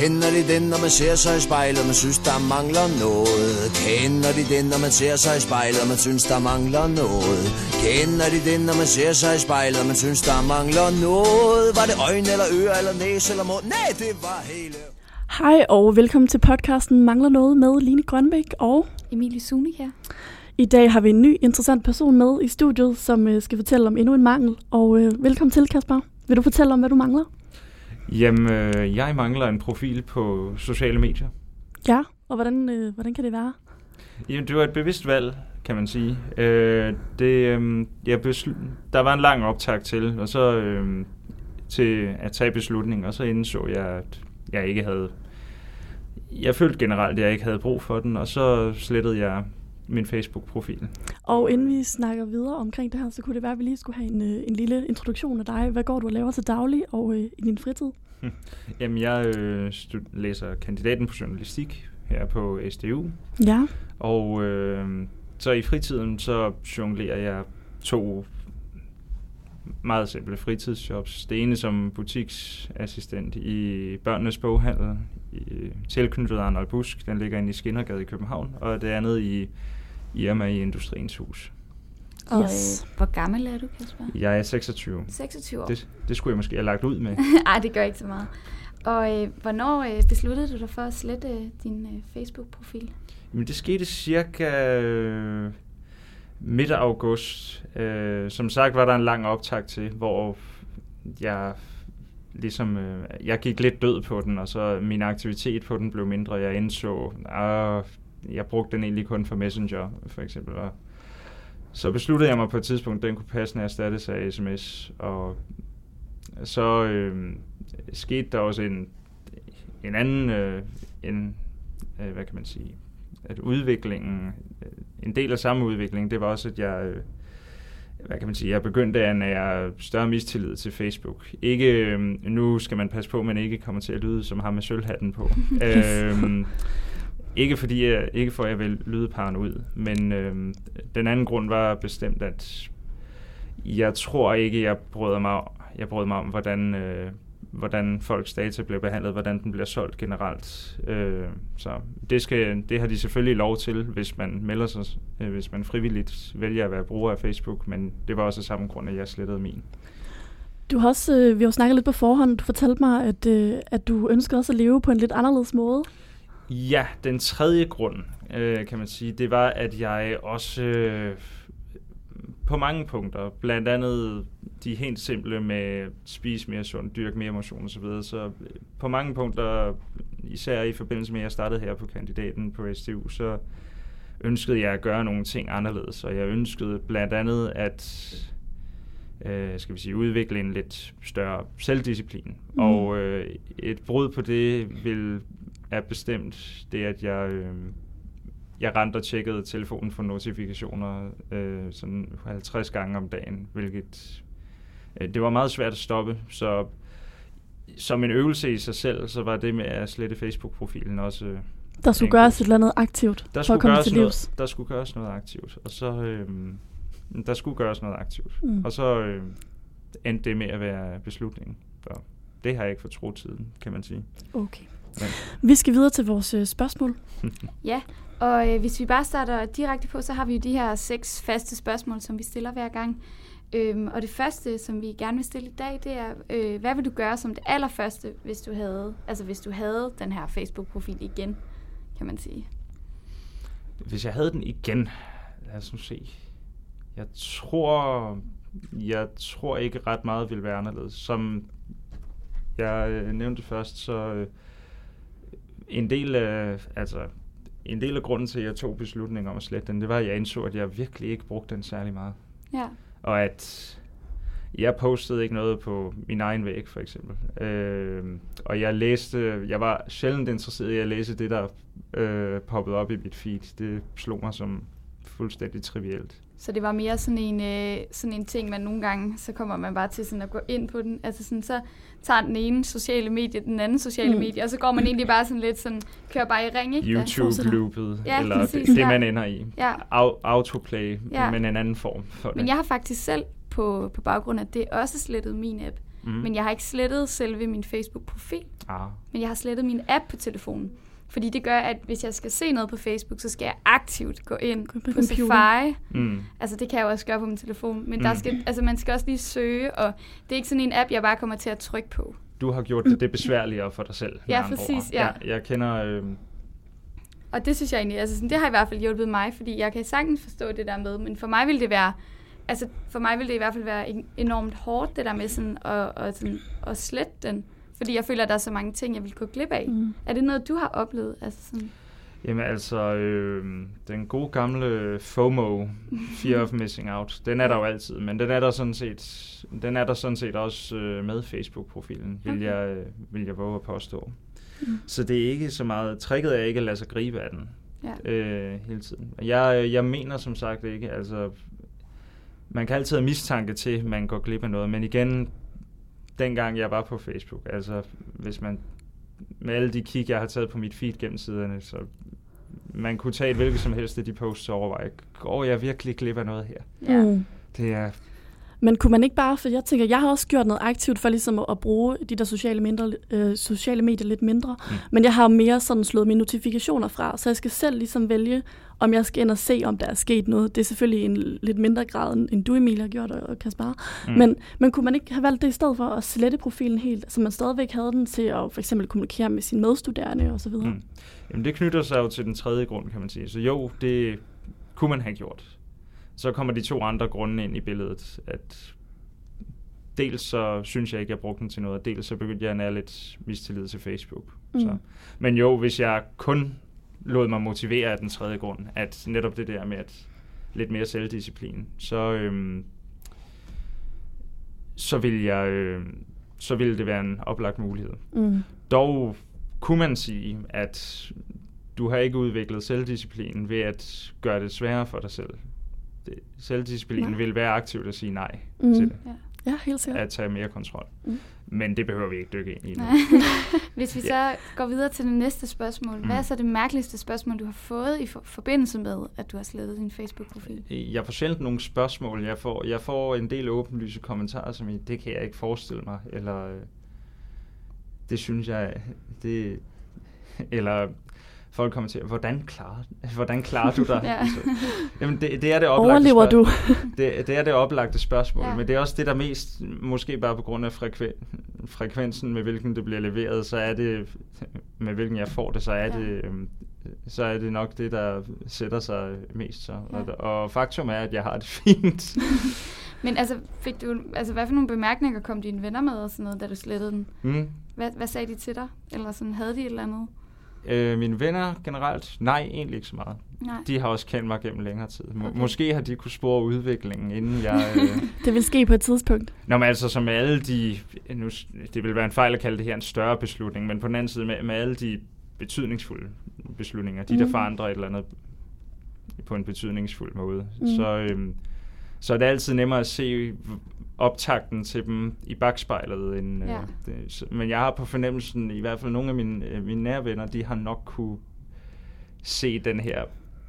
Kender de den, når man ser sig i spejlet, man synes, der mangler noget? Kender de den, når man ser sig i spejlet, man synes, der mangler noget? Kender de den, når man ser sig i spejlet, man synes, der mangler noget? Var det øjne eller ører eller næse eller mund? Nej, det var hele... Hej og velkommen til podcasten Mangler Noget med Line Grønbæk og Emilie Sunik her. i dag har vi en ny interessant person med i studiet, som øh, skal fortælle om endnu en mangel. Og øh, velkommen til, Kasper. Vil du fortælle om, hvad du mangler? Jamen, øh, jeg mangler en profil på sociale medier. Ja, og hvordan, øh, hvordan kan det være? Jamen, det var et bevidst valg, kan man sige. Øh, det, øh, jeg besl- der var en lang optag til, og så øh, til at tage beslutningen, og så indså jeg, at jeg ikke havde... Jeg følte generelt, at jeg ikke havde brug for den, og så slettede jeg min Facebook-profil. Og inden vi snakker videre omkring det her, så kunne det være, at vi lige skulle have en, øh, en lille introduktion af dig. Hvad går du og laver til daglig og øh, i din fritid? Jamen, jeg øh, læser kandidaten på journalistik her på SDU, Ja, Og øh, så i fritiden, så jonglerer jeg to meget simple fritidsjobs. Det ene som butiksassistent i Børnenes Boghandel, i, tilknyttet Arnold Busk, den ligger inde i Skinnergade i København, og det andet i Irma i Industriens Hus. Og Yes. øh, hvor gammel er du, Kasper? Jeg er 26. 26 år. Det, det skulle jeg måske have lagt ud med. Ej, det gør ikke så meget. Og øh, hvornår øh, besluttede du dig for at slette øh, din øh, Facebook-profil? Men det skete cirka øh, midt af august. Øh, som sagt var der en lang optag til, hvor jeg ligesom, øh, jeg gik lidt død på den, og så min aktivitet på den blev mindre. Jeg indså, at jeg brugte den egentlig kun for Messenger, for eksempel. Og så besluttede jeg mig på et tidspunkt, at den kunne passende erstattes af sms, og så øh, skete der også en, en anden, øh, en, øh, hvad kan man sige, at udviklingen, øh, en del af samme udvikling, det var også, at jeg, øh, hvad kan man sige, jeg begyndte at nære større mistillid til Facebook. Ikke, øh, nu skal man passe på, at man ikke kommer til at lyde som ham med sølvhatten på. øhm, ikke fordi jeg, ikke for at jeg vil lyde paranoid, men øh, den anden grund var bestemt, at jeg tror ikke, jeg brød mig, jeg brød mig om, hvordan, øh, hvordan folks data bliver behandlet, hvordan den bliver solgt generelt. Øh, så det, skal, det har de selvfølgelig lov til, hvis man melder sig, øh, hvis man frivilligt vælger at være bruger af Facebook, men det var også af samme grund, at jeg slettede min. du har også, øh, vi har jo snakket lidt på forhånd. Du fortalte mig, at, øh, at du ønsker også at leve på en lidt anderledes måde. Ja, den tredje grund, øh, kan man sige, det var, at jeg også øh, på mange punkter, blandt andet de helt simple med spise mere sundt, dyrke mere motion osv., så, så øh, på mange punkter, især i forbindelse med, at jeg startede her på kandidaten på STU, så ønskede jeg at gøre nogle ting anderledes, og jeg ønskede blandt andet at øh, skal vi sige, udvikle en lidt større selvdisciplin. Mm. Og øh, et brud på det vil er bestemt det, at jeg, øh, jeg rendte og tjekkede telefonen for notifikationer øh, sådan 50 gange om dagen, hvilket øh, det var meget svært at stoppe, så som en øvelse i sig selv, så var det med at slette Facebook-profilen også øh, Der skulle gøres et eller andet aktivt der for at skulle, komme til livs. noget, der skulle gøres noget aktivt, og så øh, der skulle gøres noget aktivt. Mm. Og så øh, endte det med at være beslutningen. Så det har jeg ikke fortrudt tiden, kan man sige. Okay. Vi skal videre til vores øh, spørgsmål. Ja, og øh, hvis vi bare starter direkte på, så har vi jo de her seks faste spørgsmål, som vi stiller hver gang. Øhm, og det første, som vi gerne vil stille i dag, det er, øh, hvad vil du gøre som det allerførste, hvis du havde, altså hvis du havde den her Facebook-profil igen, kan man sige. hvis jeg havde den igen, lad os nu se. Jeg tror, jeg tror ikke ret meget ville være anderledes. Som jeg øh, nævnte først, så øh, en del af, altså, en del af grunden til, at jeg tog beslutningen om at slette den, det var, at jeg indså, at jeg virkelig ikke brugte den særlig meget. Ja, Og at jeg postede ikke noget på min egen væg, for eksempel. Øh, og jeg læste, jeg var sjældent interesseret i at læse det, der øh, poppede op i mit feed. Det slog mig som fuldstændig trivielt. så det var mere sådan en, øh, sådan en ting, man nogle gange, så kommer man bare til sådan at gå ind på den. Altså sådan, så tager den ene sociale medie, den anden sociale Mm. medie, og så går man egentlig bare sådan lidt sådan, kører bare i ring, ikke? YouTube-loopet, Ja, eller præcis, det, det, man ender i. Ja. Au- autoplay, Ja. men en anden form for Men det. jeg har faktisk selv på, på baggrund af det også slettet min app. Mm. Men jeg har ikke slettet selve min Facebook-profil. Ah. Men jeg har slettet min app på telefonen. Fordi det gør, at hvis jeg skal se noget på Facebook, så skal jeg aktivt gå ind på, på. Safari. Mm. Altså det kan jeg jo også gøre på min telefon. Men Mm. der skal, altså, man skal også lige søge, og det er ikke sådan en app, jeg bare kommer til at trykke på. Du har gjort det, det besværligere for dig selv. Ja, præcis, ja. Jeg, jeg kender... Øh, Og det synes jeg egentlig, altså sådan, det har i hvert fald hjulpet mig, fordi jeg kan sagtens forstå det der med, men for mig vil det være, altså for mig vil det i hvert fald være en- enormt hårdt, det der med sådan at, at, sådan, at slette den. Fordi jeg føler, at der er så mange ting, jeg vil gå glip af. Mm. Er det noget, du har oplevet? Altså sådan, Jamen altså, øh, den gode gamle FOMO, Fear of Missing Out, den er der jo altid, men den er der sådan set, den er der sådan set også øh, med Facebook-profilen, vil, Okay. jeg, øh, vil jeg våge at påstå. Mm. Så det er ikke så meget, tricket er ikke at lade sig gribe af den ja. øh, hele tiden. Jeg, jeg mener som sagt ikke, altså, man kan altid have mistanke til, at man går glip af noget, men igen, dengang jeg var på Facebook, altså hvis man med alle de kig, jeg har taget på mit feed gennem siderne, så man kunne tage et hvilket som helst af de posts og overveje, går jeg virkelig glip af noget her? ja. Mm. Det er, Men kunne man ikke bare, for jeg tænker, jeg har også gjort noget aktivt for ligesom at, at bruge de der sociale, mindre, øh, sociale medier lidt mindre, Mm. men jeg har mere sådan slået mine notifikationer fra, så jeg skal selv ligesom vælge, om jeg skal ind og se, om der er sket noget. Det er selvfølgelig en lidt mindre grad, end- du, Emilie, har gjort, og Kasper. mm. Men, men kunne man ikke have valgt det i stedet for at slette profilen helt, så man stadigvæk havde den til at for eksempel kommunikere med sine medstuderende osv.? Mm. Jamen det knytter sig jo til den tredje grund, kan man sige. Så jo, det kunne man have gjort. Så kommer de to andre grunde ind i billedet, at dels så synes jeg ikke, jeg brugte den til noget, og dels så begyndte jeg at nære lidt mistillid til Facebook. Mm. Så. Men jo, hvis jeg kun lod mig motivere af den tredje grund, at netop det der med at lidt mere selvdisciplin, så, øhm, så vil jeg, øh, så ville det være en oplagt mulighed. Mm. Dog kunne man sige, at du har ikke udviklet selvdisciplin ved at gøre det sværere for dig selv. Selvdisciplin Nej. vil være aktivt at sige nej Mm. til det. Ja. Ja, helt sikkert. At tage mere kontrol. Mm. Men det behøver vi ikke dykke ind i nu. Hvis vi så går videre til det næste spørgsmål. Hvad er Mm. så det mærkeligste spørgsmål, du har fået i for- forbindelse med, at du har slettet din Facebook-profil? Jeg får sjældent nogle spørgsmål. Jeg får, jeg får en del åbenlyse kommentarer, som i, det kan jeg ikke forestille mig. Eller øh, det synes jeg, det, eller folk kommenterer, hvordan klarer, hvordan klarer du dig? Ja. Altså, Jamen, det, det er det oplagte Overlever du? spørgsmål. Det, det er det oplagte spørgsmål, Ja. men det er også det, der mest, måske bare på grund af frekven, frekvensen, med hvilken det bliver leveret, så er det, med hvilken jeg får det, så er, Ja. ja. det, øhm, så er det nok det, der sætter sig mest. Så. Ja. Og, og faktum er, at jeg har det fint. Men altså, fik du, altså, hvad for nogle bemærkninger kom dine venner med og sådan noget, da du slettede den? mm. Hvad, hvad sagde de til dig? Eller sådan, havde de et eller andet? Øh, mine venner generelt, nej, egentlig ikke så meget. Nej. De har også kendt mig gennem længere tid. Må, Okay. Måske har de kunne spore udviklingen, inden jeg... Øh, Det vil ske på et tidspunkt. Nå, men altså som alle de, nu, det vil være en fejl at kalde det her en større beslutning, men på den anden side med, med alle de betydningsfulde beslutninger, de der Mhm. forandrer et eller andet på en betydningsfuld måde, Mhm. så, øhm, så er det altid nemmere at se optakten til dem i bagspejlet. End, Ja. øh, det, men jeg har på fornemmelsen, i hvert fald nogle af mine, øh, mine nære venner, de har nok kunne se den her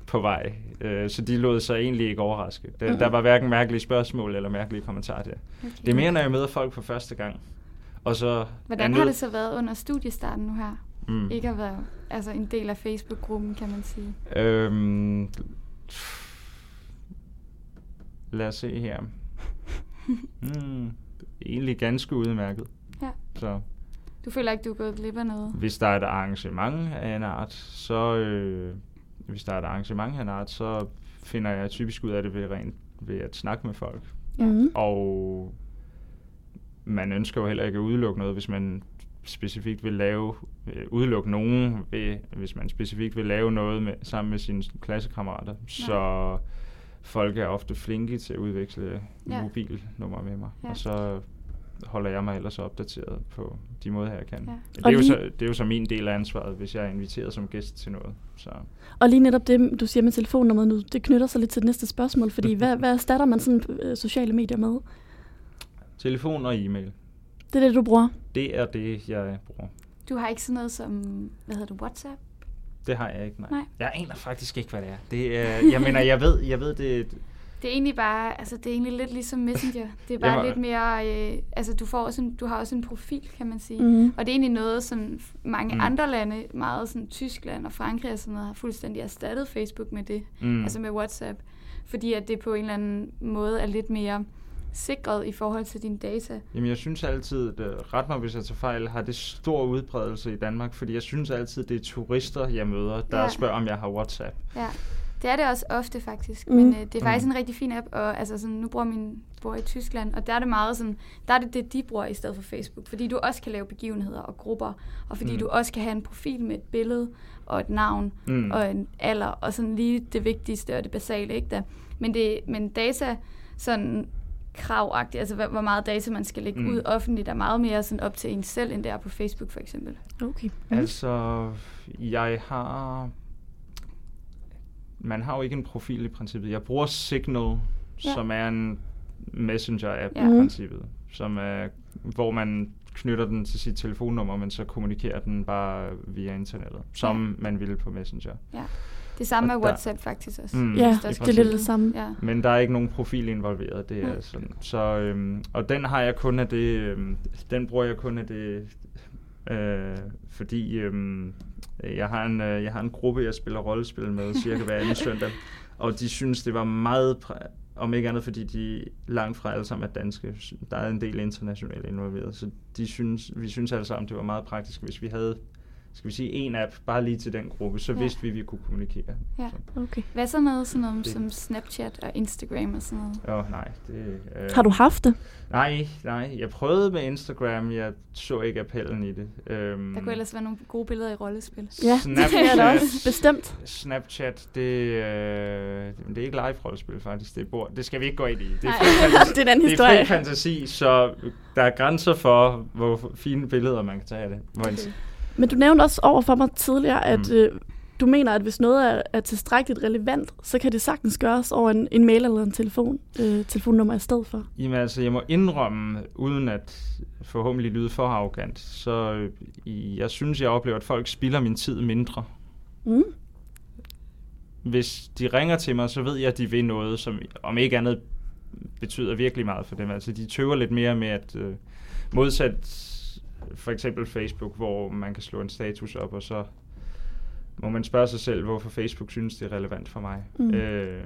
på vej. Øh, så de lod sig egentlig ikke overraske. Der, Mhm. der var hverken mærkelige spørgsmål eller mærkelige kommentarer der. Okay. Det er mere, når jeg møder folk for første gang. Og så Hvordan er har det så været under studiestarten nu her? Mm. Ikke at være altså, en del af Facebook-gruppen, kan man sige. Øhm, lad os se her. Mm, egentlig ganske udmærket. Ja. Så Du føler ikke, du er gået glip af noget? hvis der er et arrangement af en art, så øh, hvis der er et arrangement af en art, så finder jeg typisk ud af det ved, rent, ved at snakke med folk. Ja. Mm. Og man ønsker jo heller ikke at udelukke noget, hvis man specifikt vil lave, øh, udelukke nogen, ved, hvis man specifikt vil lave noget med, sammen med sine klassekammerater. Så folk er ofte flinke til at udveksle Ja. mobilnummer med mig. Ja. Og så holder jeg mig ellers opdateret på de måder, jeg kan. Ja. Det, er jo så, det er jo så min del af ansvaret, hvis jeg er inviteret som gæst til noget. Så. Og lige netop det, du siger med telefonnummeret nu, det knytter sig lidt til det næste spørgsmål, fordi hvad, hvad erstatter man sådan øh, sociale medier med? Telefon og e-mail, Det er det, du bruger? det er det, jeg bruger. Du har ikke sådan noget som, hvad hedder det, WhatsApp? Det har jeg ikke, nej. Nej. Jeg aner faktisk ikke, hvad det er. Det er jeg mener, jeg ved, jeg ved det, Det er egentlig bare, altså det er egentlig lidt ligesom Messenger. Det er bare Jamen- lidt mere, øh, altså du får også en, du har også en profil, kan man sige. Mm. Og det er egentlig noget, som mange Mm. andre lande, meget sådan Tyskland og Frankrig og sådan noget, har fuldstændig erstattet Facebook med det, mm. altså med WhatsApp. Fordi at det på en eller anden måde er lidt mere sikret i forhold til dine data. Jamen, jeg synes altid, at ret mig, hvis jeg tager fejl, har det stor udbredelse i Danmark, fordi jeg synes altid, det er turister, jeg møder, der Ja. spørger, om jeg har WhatsApp. Ja, det er det også ofte faktisk, Mm. men øh, det er faktisk Mm. en rigtig fin app, og altså sådan, nu bruger min bor i Tyskland, og der er det meget sådan, der er det det, de bruger i stedet for Facebook, fordi du også kan lave begivenheder og grupper, og fordi Mm. du også kan have en profil med et billede og et navn Mm. mm. og en alder, og sådan lige det vigtigste og det basale, ikke da? Men, det, men data, sådan kravagtigt, altså hvor, meget data man skal lægge Mm. ud offentligt, er meget mere sådan op til en selv, end det er på Facebook for eksempel. Okay. Mm. Altså, jeg har... Man har jo ikke en profil i princippet. Jeg bruger Signal, ja. Ja. som er en messenger-app Ja. i princippet, som er, hvor man knytter den til sit telefonnummer, men så kommunikerer den bare via internettet, som man ville på Messenger. Det samme med der- WhatsApp faktisk også. Mm, Ja, det er lidt det samme. Ja. Men der er ikke nogen profil involveret, det er sådan. Så, øhm, og den har jeg kun af det, øhm, den bruger jeg kun af det, øh, fordi øhm, jeg, har en, øh, jeg har en gruppe, jeg spiller rollespil med cirka hver anden søndag, og de synes, det var meget, præ- om ikke andet, fordi de langt fra alle sammen er danske. Der er en del internationale involveret, så de synes, vi synes alle sammen, det var meget praktisk, hvis vi havde skal vi sige, en app bare lige til den gruppe, så Ja. vidste vi, at vi kunne kommunikere. Ja. Så, Okay. Hvad så med sådan noget Det- som Snapchat og Instagram og sådan noget? åh, nej. Det, øh, Har du haft det? Nej, nej. Jeg prøvede med Instagram. Jeg så ikke appellen i det. Øhm, Der kunne ellers være nogle gode billeder i rollespil. Ja, det er det også. Bestemt. Snapchat, det, øh, det er ikke live-rollespil faktisk. Det, er bord. det skal vi ikke gå ind i. Det er, Nej. fri fantasi, Det er en anden det er historie. fantasi, så der er grænser for, hvor fine billeder man kan tage af det. Hvor en, Men du nævnte også over for mig tidligere, at Mm. øh, du mener, at hvis noget er, er tilstrækkeligt relevant, så kan det sagtens gøres over en, en mail eller en telefon, øh, telefonnummer i stedet for. Jamen altså, jeg må indrømme, uden at forhåbentlig lyde for arrogant, så øh, jeg synes, jeg oplever, at folk spilder min tid mindre. Mm. hvis de ringer til mig, så ved jeg, at de vil noget, som om ikke andet betyder virkelig meget for dem. Altså, de tøver lidt mere med at øh, modsat for eksempel Facebook, hvor man kan slå en status op, og så må man spørge sig selv, hvorfor Facebook synes, det er relevant for mig Mm. øh,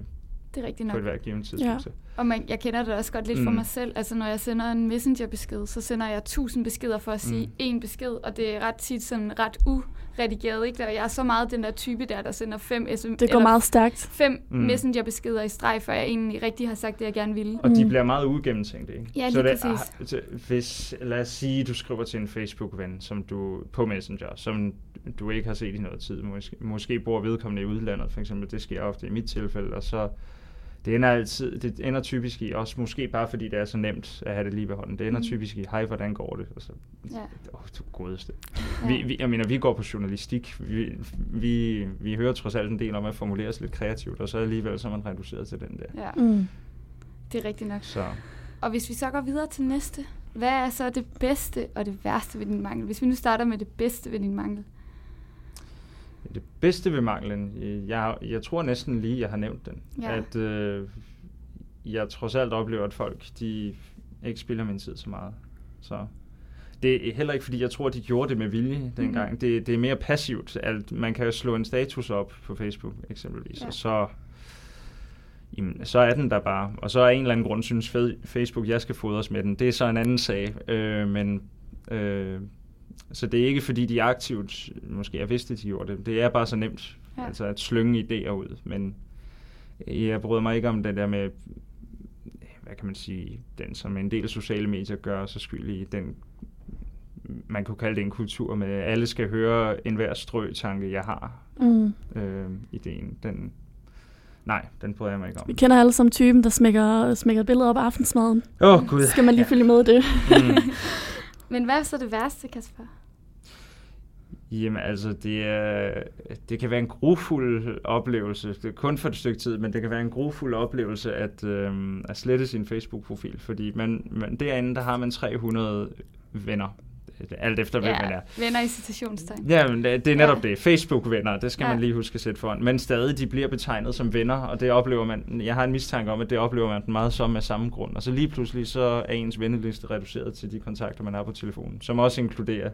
Det er rigtigt på nok. et hvert givet tidspunkt. Ja. Og man, jeg kender det også godt lidt mm. for Mm. mig selv. Altså når jeg sender en messengerbesked, så sender jeg tusind beskeder for at sige Mm. én besked, og det er ret tit sådan ret uredigeret, ikke? Og jeg er så meget den der type der, der sender fem, SM, Det går meget stærkt. fem Mm. messengerbeskeder i streg, før jeg egentlig rigtig har sagt det, jeg gerne ville. Og de Mm. bliver meget ugennemtænkte, ikke? Ja, så lige det, præcis. ah, så hvis, lad os sige, du skriver til en Facebook-ven som du, på Messenger, som du ikke har set i noget tid. Måske, måske bor vedkommende i udlandet, for eksempel. Det sker ofte i mit tilfælde, og så det ender, altid, det ender typisk i, også måske bare fordi det er så nemt at have det lige ved hånden, det ender Mm. typisk i, hej, hvordan går det? Og så, Ja. åh, du godeste. Ja. Vi, vi, jeg mener, vi går på journalistik. Vi, vi, vi hører trods alt en del om at formulere sig lidt kreativt, og så alligevel så er man reduceret til den der. Ja, Mm. det er rigtigt nok. Så Og hvis vi så går videre til næste, hvad er så det bedste og det værste ved din mangel? Hvis vi nu starter med det bedste ved din mangel. Det bedste ved manglen, jeg, jeg tror næsten lige, jeg har nævnt den. Ja. At øh, jeg trods alt oplever, at folk de ikke spiller min tid så meget. Så det er heller ikke, fordi jeg tror, de gjorde det med vilje dengang. Mhm. Det, det er mere passivt. At man kan jo slå en status op på Facebook eksempelvis, Ja. og så, jamen, så er den der bare. Og så af en eller anden grund synes Facebook, jeg skal fodres med den. Det er så en anden sag. Øh, men øh, så det er ikke, fordi de aktivt, måske jeg vidste, de gjorde det. Det er bare så nemt, Ja. ja. altså at slynge idéer ud. Men jeg bryder mig ikke om det der med, hvad kan man sige, den som en del sociale medier gør sig skyld i, den, man kunne kalde det en kultur med, at alle skal høre enhver strøtanke, jeg har, Mm. øh, ideen. Den, nej, den bryder jeg mig ikke om. Vi kender alle som typen, der smækker, smækker billeder op af aftensmaden. Åh, oh, gud. Så skal man lige følge med det. Mm. Men hvad er så det værste, Kasper? Jamen altså, det, er, det kan være en grufuld oplevelse. Det er kun for et stykke tid, men det kan være en grufuld oplevelse at, øh, at slette sin Facebook-profil. Fordi man, man, derinde, der har man 300 venner alt efter, hvem man er. venner i citationstegn. Ja, men det er netop Ja. det. Facebook-venner, det skal Ja. man lige huske at sætte foran. Men stadig, de bliver betegnet som venner, og det oplever man, jeg har en mistanke om, at det oplever man meget som af samme grund. Og så lige pludselig, så er ens venneliste reduceret til de kontakter, man har på telefonen, som også inkluderer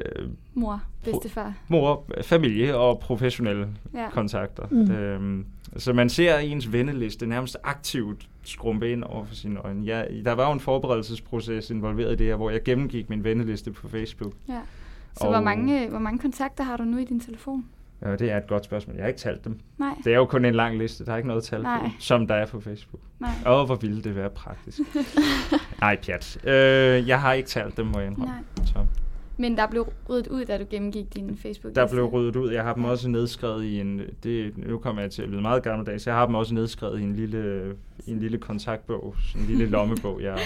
øh, Mor, bedstefar. mor, familie og professionelle Ja. kontakter. Mm. Øhm, så man ser ens venneliste nærmest aktivt skrumpe ind over for sine øjne. Jeg, der var jo en forberedelsesproces involveret i det her, hvor jeg gennemgik min venneliste på Facebook. Ja. Så Og- hvor mange, hvor mange kontakter har du nu i din telefon? Ja, det er et godt spørgsmål. Jeg har ikke talt dem. Nej, Det er jo kun en lang liste. Der er ikke noget tal Nej. på, som der er på Facebook. nej. Oh, hvor ville det være praktisk. Nej, pjat. Øh, jeg har ikke talt dem, må jeg indrømme. nej. Så. Men der blev ryddet ud, da du gennemgik din facebook Der blev ryddet ud. Jeg har dem også nedskrevet i en... Det, nu kommer jeg til at lyde meget gammeldags. Jeg har dem også nedskrevet i en lille, i en lille kontaktbog. Sådan en lille lommebog. Jeg,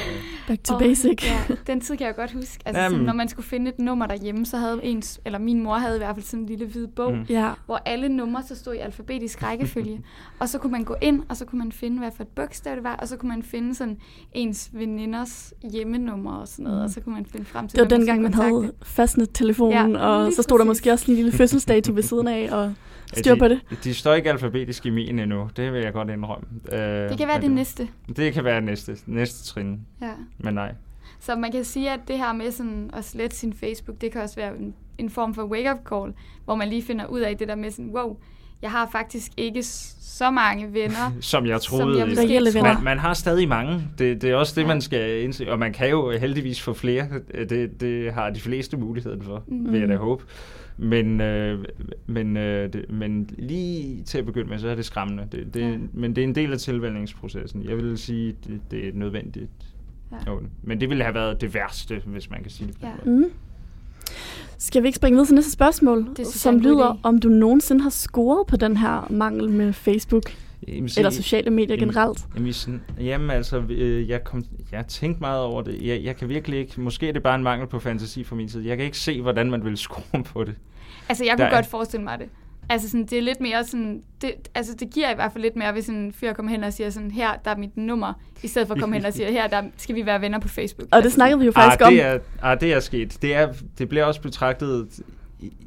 Back to Åh, basic. Ja, den tid kan jeg godt huske. Altså, sådan, når man skulle finde et nummer derhjemme, så havde ens, eller min mor havde i hvert fald sådan en lille hvid bog, mm. Ja. hvor alle numre så stod i alfabetisk rækkefølge. og så kunne man gå ind, og så kunne man finde, hvad for et bogstav det var, og så kunne man finde sådan ens veninders hjemmenummer og sådan noget, Mm. og så kunne man finde frem til, Det var dengang, man havde. Fastnet-telefonen, Ja, og så stod der præcis. måske også en lille fødselsdato ved siden af, og styr de, på det. De står ikke alfabetisk i min endnu. Det vil jeg godt indrømme. Øh, Det kan være det næste. Det kan være næste, næste trin. Ja. Men nej. Så man kan sige, at det her med sådan at slette sin Facebook, det kan også være en, en form for wake-up call, hvor man lige finder ud af det der med sådan, wow, jeg har faktisk ikke så mange venner. Som jeg Som troede. jeg måske troede. venner. man, man har stadig mange. Det, det er også det, Ja. man skal indse. Og man kan jo heldigvis få flere. Det, det har de fleste muligheden for, Mm. vil jeg da håbe. Men, øh, men, øh, det, men lige til at begynde med, så er det skræmmende. Det, det, Ja. Men det er en del af tilvælgningsprocessen. Jeg vil sige, det, det er nødvendigt. Ja. Men det ville have været det værste, hvis man kan sige det. Ja. Mm. Skal vi ikke springe videre til næste spørgsmål, jeg som er lyder, idé. om du nogensinde har scoret på den her mangel med Facebook Jamen, se- eller sociale medier Jamen, generelt? Jamen, sådan, jamen altså, øh, jeg, kom, jeg har tænkt meget over det. Jeg, jeg kan virkelig ikke, måske er det bare en mangel på fantasi fra min side. Jeg kan ikke se, hvordan man vil score på det. Altså, jeg Der kunne er- godt forestille mig det. Altså, sådan, det er lidt mere sådan... Det, altså, det giver i hvert fald lidt mere, hvis en fyr kommer hen og siger sådan, her, der er mit nummer, i stedet for at komme hen og sige, her, der skal vi være venner på Facebook. Og det snakkede vi jo faktisk ah, om. det er, ah, det er sket. Det, er, det bliver også betragtet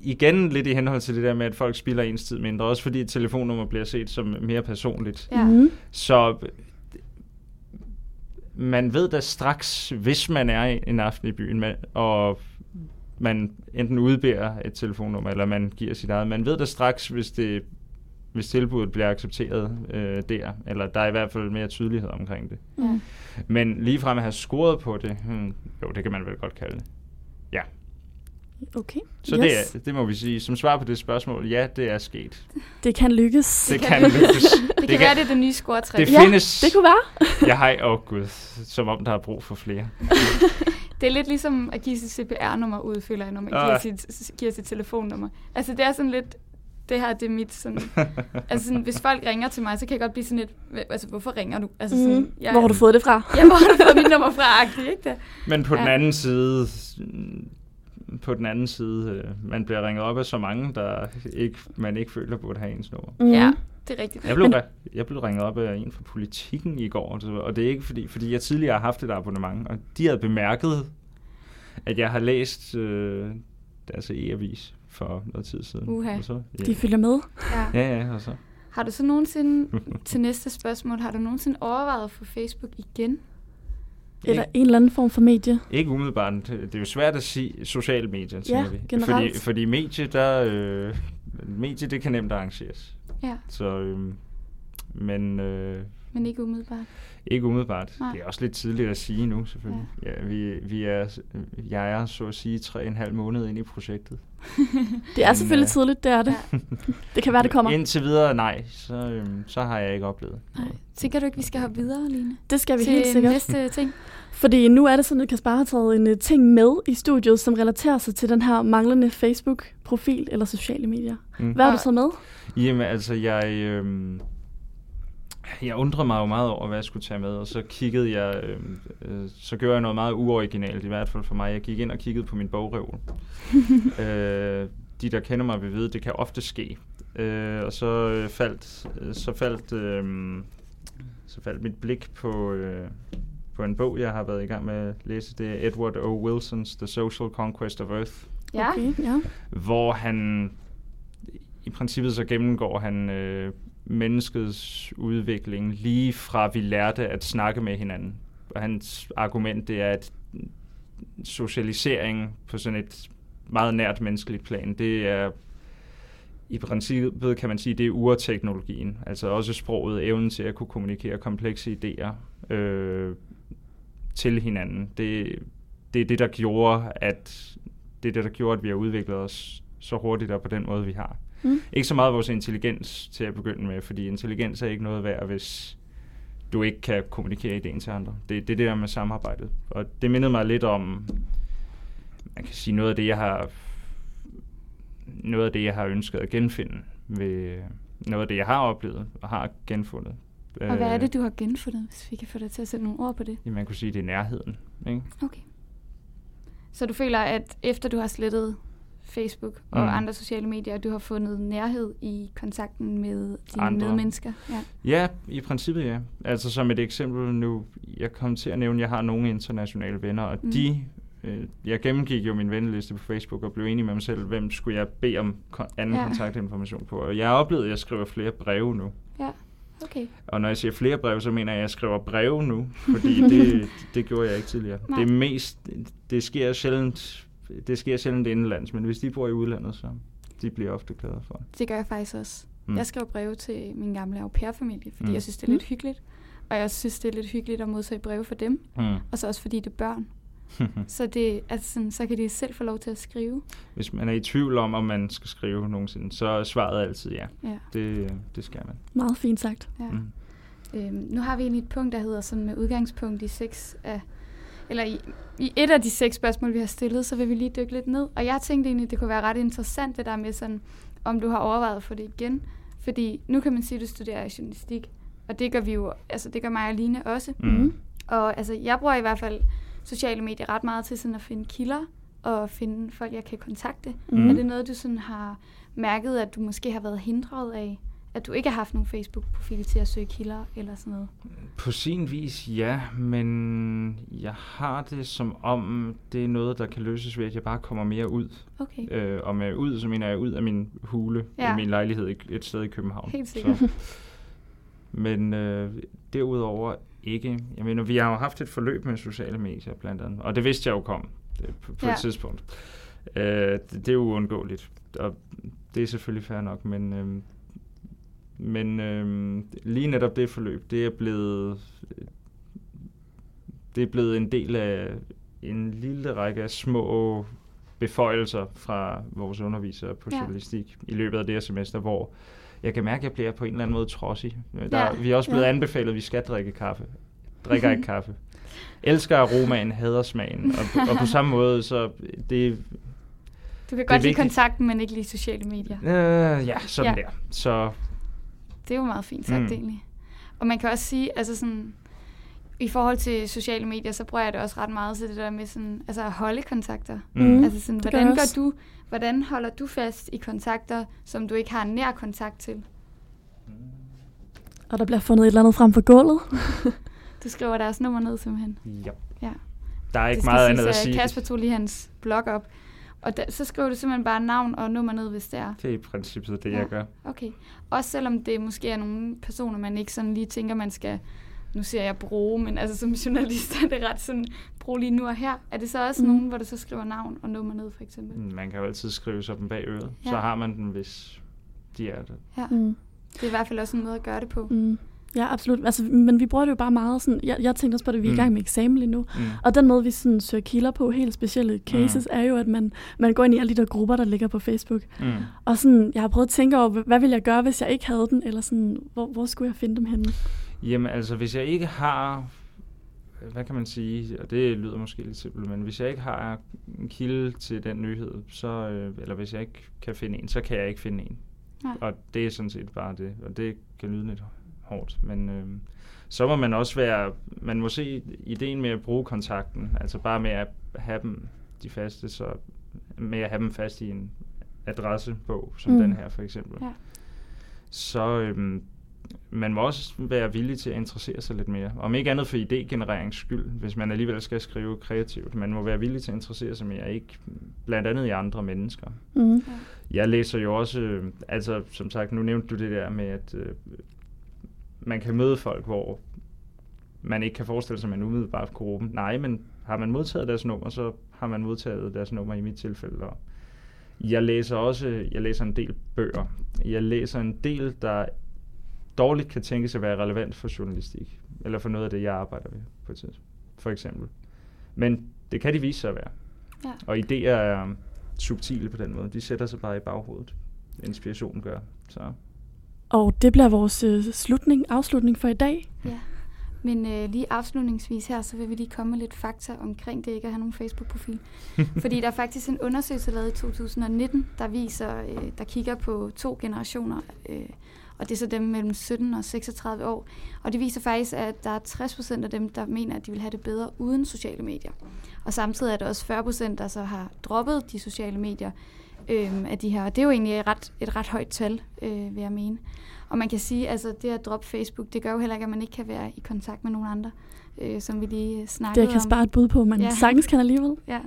igen lidt i henhold til det der med, at folk spilder ens tid mindre. Også fordi et telefonnummer bliver set som mere personligt. Ja. Mhm. Så man ved da straks, hvis man er en aften i byen, og man enten udbærer et telefonnummer, eller man giver sit eget. Man ved da straks, hvis det hvis tilbuddet bliver accepteret øh, der, eller der er i hvert fald mere tydelighed omkring det. Ja. Men ligefrem at have scoret på det, hmm, jo, det kan man vel godt kalde det. Ja, Okay. så yes. det, er, det må vi sige. Som svar på det spørgsmål, ja, det er sket. det kan lykkes. Det, Det kan lykkes. Det kan være, det er det nye scoretræk. Det ja, findes. det kunne være. Jeg har, åh oh gud, som om der er brug for flere. Det er lidt ligesom at give sit CPR-nummer ud, føler jeg, når man Ah. giver sit, giver sit telefonnummer. Altså, det er sådan lidt... Det her, det er mit sådan... altså, sådan, hvis folk ringer til mig, så kan jeg godt blive sådan lidt... "Hva- Altså, hvorfor ringer du? Altså, sådan, Mm. Hvor har du fået det fra? Ja, hvor har du fået mit nummer fra, agtigt, ikke det? Men på ja. den anden side, på den anden side, øh, man bliver ringet op af så mange, der ikke, man ikke føler burde have ens nummer. Mm. Ja, det er rigtigt. Jeg blev, jeg blev ringet op af en fra politikken i går, så- og det er ikke fordi, fordi jeg tidligere har haft et abonnement, og de havde bemærket, at jeg har læst øh, deres e-avis for noget tid siden. Uha. Og så, ja. De følger med. Ja. ja, ja, og så. Har du så nogensinde, til næste spørgsmål, har du nogensinde overvejet at få Facebook igen? Eller en eller anden form for medie. Ikke umiddelbart. Det er jo svært at sige sociale medier, tænker vi. generelt. Fordi, fordi medie, der, øh, medie, det kan nemt arrangeres. Ja, Så, øh, men øh, men ikke umiddelbart. Ikke umiddelbart. Nej. Det er også lidt tidligt at sige nu, selvfølgelig. Ja. Ja, vi, vi er, jeg er, så at sige, tre og en halv måned ind i projektet. Det er Men, selvfølgelig øh, tidligt, det er det. Det kan være, det kommer. Indtil videre, nej. Så, øh, så har jeg ikke oplevet. Nej. Tænker du ikke, vi skal hoppe videre, Line? Det skal vi til helt sikkert. næste ting? Fordi nu er det sådan, at Kasper har taget en uh, ting med i studiet, som relaterer sig til den her manglende Facebook-profil eller sociale medier. Mm. Hvad har du taget med? Jamen, altså, jeg, øh, jeg undrede mig jo meget over, hvad jeg skulle tage med, og så kiggede jeg, øh, øh, så gjorde jeg noget meget uoriginalt, i hvert fald for mig. Jeg gik ind og kiggede på min bogreol. øh, de, der kender mig, vil vide, det kan ofte ske. Øh, og så øh, faldt, øh, så faldt, øh, så faldt mit blik på, øh, på en bog, jeg har været i gang med at læse. Det er Edward O. Wilsons The Social Conquest of Earth, Ja, Okay, ja. hvor han i princippet så gennemgår han øh, menneskets udvikling lige fra vi lærte at snakke med hinanden. Og hans argument det er, at socialisering på sådan et meget nært menneskeligt plan, det er i princippet kan man sige, det er urteknologien. Altså også sproget, evnen til at kunne kommunikere komplekse idéer øh, til hinanden. Det, det er det, der gjorde, at det er det, der gjorde, at vi har udviklet os så hurtigt og på den måde, vi har. Mm. Ikke så meget vores intelligens til at begynde med, fordi intelligens er ikke noget værd, hvis du ikke kan kommunikere ideen til andre. Det, det er det der med samarbejdet. Og det mindede mig lidt om, man kan sige noget af det, jeg har noget af det, jeg har ønsket at genfinde ved noget af det, jeg har oplevet og har genfundet. og hvad er Øh, det, du har genfundet, hvis vi kan få dig til at sætte nogle ord på det? Jamen, man kunne sige, det er nærheden. Ikke? Okay. Så du føler, at efter du har slettet Facebook og Mm. andre sociale medier, du har fundet nærhed i kontakten med dine Andre. medmennesker? Ja. Ja, i princippet ja. Altså som et eksempel nu, jeg kom til at nævne, at jeg har nogle internationale venner, og Mm. de, øh, jeg gennemgik jo min venneliste på Facebook og blev enig med mig selv, hvem skulle jeg bede om kon- anden Ja. kontaktinformation på. Og jeg har oplevet, at jeg skriver flere breve nu. ja. Okay. Og når jeg siger flere breve, så mener jeg, at jeg skriver breve nu, fordi det, det gjorde jeg ikke tidligere. Nej. Det mest, det sker sjældent, det sker sjældent indenlands, men hvis de bor i udlandet, så de bliver ofte glade for det. Det gør jeg faktisk også. Mm. Jeg skrev breve til min gamle au pair-familie, fordi mm. Mm. jeg synes, det er lidt hyggeligt. Og jeg synes, det er lidt hyggeligt at modtage breve fra dem. Mm. Og så også fordi det er børn. Så, det, altså sådan, så kan de selv få lov til at skrive. Hvis man er i tvivl om, om man skal skrive nogensinde, så er svaret altid ja. Ja. Det, det skal man. Meget fint sagt. ja. Mm. Øhm, nu har vi egentlig et punkt, der hedder sådan med udgangspunkt i seks af, eller i, i et af de seks spørgsmål, vi har stillet, så vil vi lige dykke lidt ned. Og jeg tænkte egentlig, det kunne være ret interessant, det der med sådan, om du har overvejet få det igen. Fordi nu kan man sige, at du studerer journalistik, og det gør vi jo, altså det gør mig og Line også. Mm. Og altså, jeg bruger i hvert fald sociale medier ret meget til sådan at finde kilder, og finde folk, jeg kan kontakte. Mm. Mm. Er det noget, du sådan har mærket, at du måske har været hindret af, at du ikke har haft nogen Facebook-profil til at søge kilder eller sådan noget? På sin vis ja, men jeg har det som om, det er noget, der kan løses ved, at jeg bare kommer mere ud. Okay, Øh, og med ud, så mener jeg ud af min hule Ja. i min lejlighed et- sted i København. Helt sikkert. Så. Men øh, derudover ikke. Jeg mener, vi har jo haft et forløb med sociale medier blandt andet, og det vidste jeg jo kom det, på, på Ja. et tidspunkt. Øh, det, det er uundgåeligt, og det er selvfølgelig fair nok, men, øh, men øh, lige netop det forløb, det er blevet det er blevet en del af en lille række af små beføjelser fra vores undervisere på Ja. journalistik i løbet af det her semester, hvor jeg kan mærke, at jeg bliver på en eller anden måde trodsig. Der, Ja. Vi er også blevet Ja. anbefalet, at vi skal drikke kaffe. Drikker ikke kaffe. Elsker aromaen, hader smagen. Og, og på samme måde, så det, Du kan godt lide kontakten, men ikke lide sociale medier. øh, ja, sådan ja. der. Så Det er jo meget fint sagt mm. Egentlig. Og man kan også sige, altså sådan, i forhold til sociale medier, så bruger jeg det også ret meget til det der med sådan, altså at holde kontakter. Mm. mm. Altså sådan, det hvordan gør du, hvordan holder du fast i kontakter, som du ikke har en nær kontakt til? Og der bliver fundet et eller andet frem for gulvet. Du skriver deres nummer ned simpelthen. ja. Ja. Der er Det ikke skal meget andet at sige. Kasper tog lige hans blog op. Og da, så skriver du simpelthen bare navn og nummer ned, hvis det er. Det er i princippet det, Ja. jeg gør. Okay. Også selvom det måske er nogle personer, man ikke sådan lige tænker, man skal, nu siger jeg bruge, men altså som journalist er det ret sådan, brug lige nu og her. Er det så også Mm. mm. nogen, hvor du så skriver navn og nummer ned, for eksempel? Man kan jo altid skrive sig dem bag øret. Ja. Så har man den, hvis de er der. Ja. Mm. Det er i hvert fald også en måde at gøre det på. Mm. Ja, absolut. Altså, men vi bruger det jo bare meget sådan... Jeg, jeg tænkte også på det, vi er i Mm. gang med eksamen lige nu. Mm. Og den måde, vi sådan søger kilder på, helt specielle cases, mm. er jo, at man, man går ind i alle de der grupper, der ligger på Facebook. Mm. Og sådan, jeg har prøvet at tænke over, hvad ville jeg gøre, hvis jeg ikke havde den? Eller sådan, hvor, hvor skulle jeg finde dem henne? Jamen altså, hvis jeg ikke har, hvad kan man sige, og det lyder måske lidt simpelt, men hvis jeg ikke har en kilde til den nyhed, så, øh, eller hvis jeg ikke kan finde en, så kan jeg ikke finde en. Nej. Og det er sådan set bare det, og det kan lyde lidt hårdt, men øh, så må man også være, man må se ideen med at bruge kontakten, altså bare med at have dem, de faste, så med at have dem fast i en adressebog, som Mm. den her for eksempel. Ja. Så, øhm, man må også være villig til at interessere sig lidt mere. Om ikke andet for idégenererings skyld, hvis man alligevel skal skrive kreativt. Man må være villig til at interessere sig mere, ikke blandt andet i andre mennesker. Mm. Jeg læser jo også, altså som sagt, nu nævnte du det der med, at øh, man kan møde folk, hvor man ikke kan forestille sig, at man umiddelbart kunne råbe. Nej, men har man modtaget deres nummer, så har man modtaget deres nummer i mit tilfælde. Og jeg læser også, jeg læser en del bøger. Jeg læser en del, der dårligt kan tænkes at være relevant for journalistik, eller for noget af det, jeg arbejder med på et tidspunkt, for eksempel. Men det kan de vise sig at være. Ja. Og idéer er subtile på den måde. De sætter sig bare i baghovedet. Inspirationen gør. Så. Og det bliver vores øh, slutning, afslutning for i dag. Ja. Men øh, lige afslutningsvis her, så vil vi lige komme med lidt fakta omkring det ikke at have nogen Facebook-profil. Fordi der er faktisk en undersøgelse lavet i 2019, der viser, øh, der kigger på to generationer, øh, og det er så dem mellem 17 og 36 år. Og det viser faktisk, at der er 60 procent af dem, der mener, at de vil have det bedre uden sociale medier. Og samtidig er der også 40 procent, der så har droppet de sociale medier øh, af de her. Og det er jo egentlig et ret, et ret højt tal, øh, vil jeg mene. Og man kan sige, altså det at droppe Facebook, det gør jo heller ikke, at man ikke kan være i kontakt med nogen andre, øh, som vi lige snakkede Det kan om. spare et bud på, man. Ja. sagtens kan alligevel. Ja,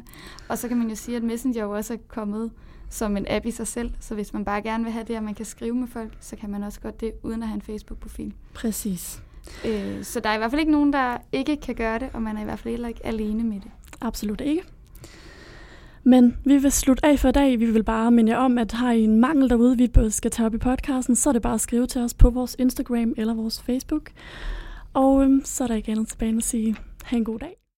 og så kan man jo sige, at Messenger jo også er kommet som en app i sig selv. Så hvis man bare gerne vil have det, at man kan skrive med folk, så kan man også godt det, uden at have en Facebook-profil. Præcis. Øh, så der er i hvert fald ikke nogen, der ikke kan gøre det, og man er i hvert fald heller ikke alene med det. Absolut ikke. Men vi vil slutte af for i dag. Vi vil bare minde jer om, at har I en mangel derude, vi både skal tage op i podcasten, så er det bare at skrive til os på vores Instagram eller vores Facebook. Og øhm, så er der ikke andet tilbage end at sige, ha' en god dag.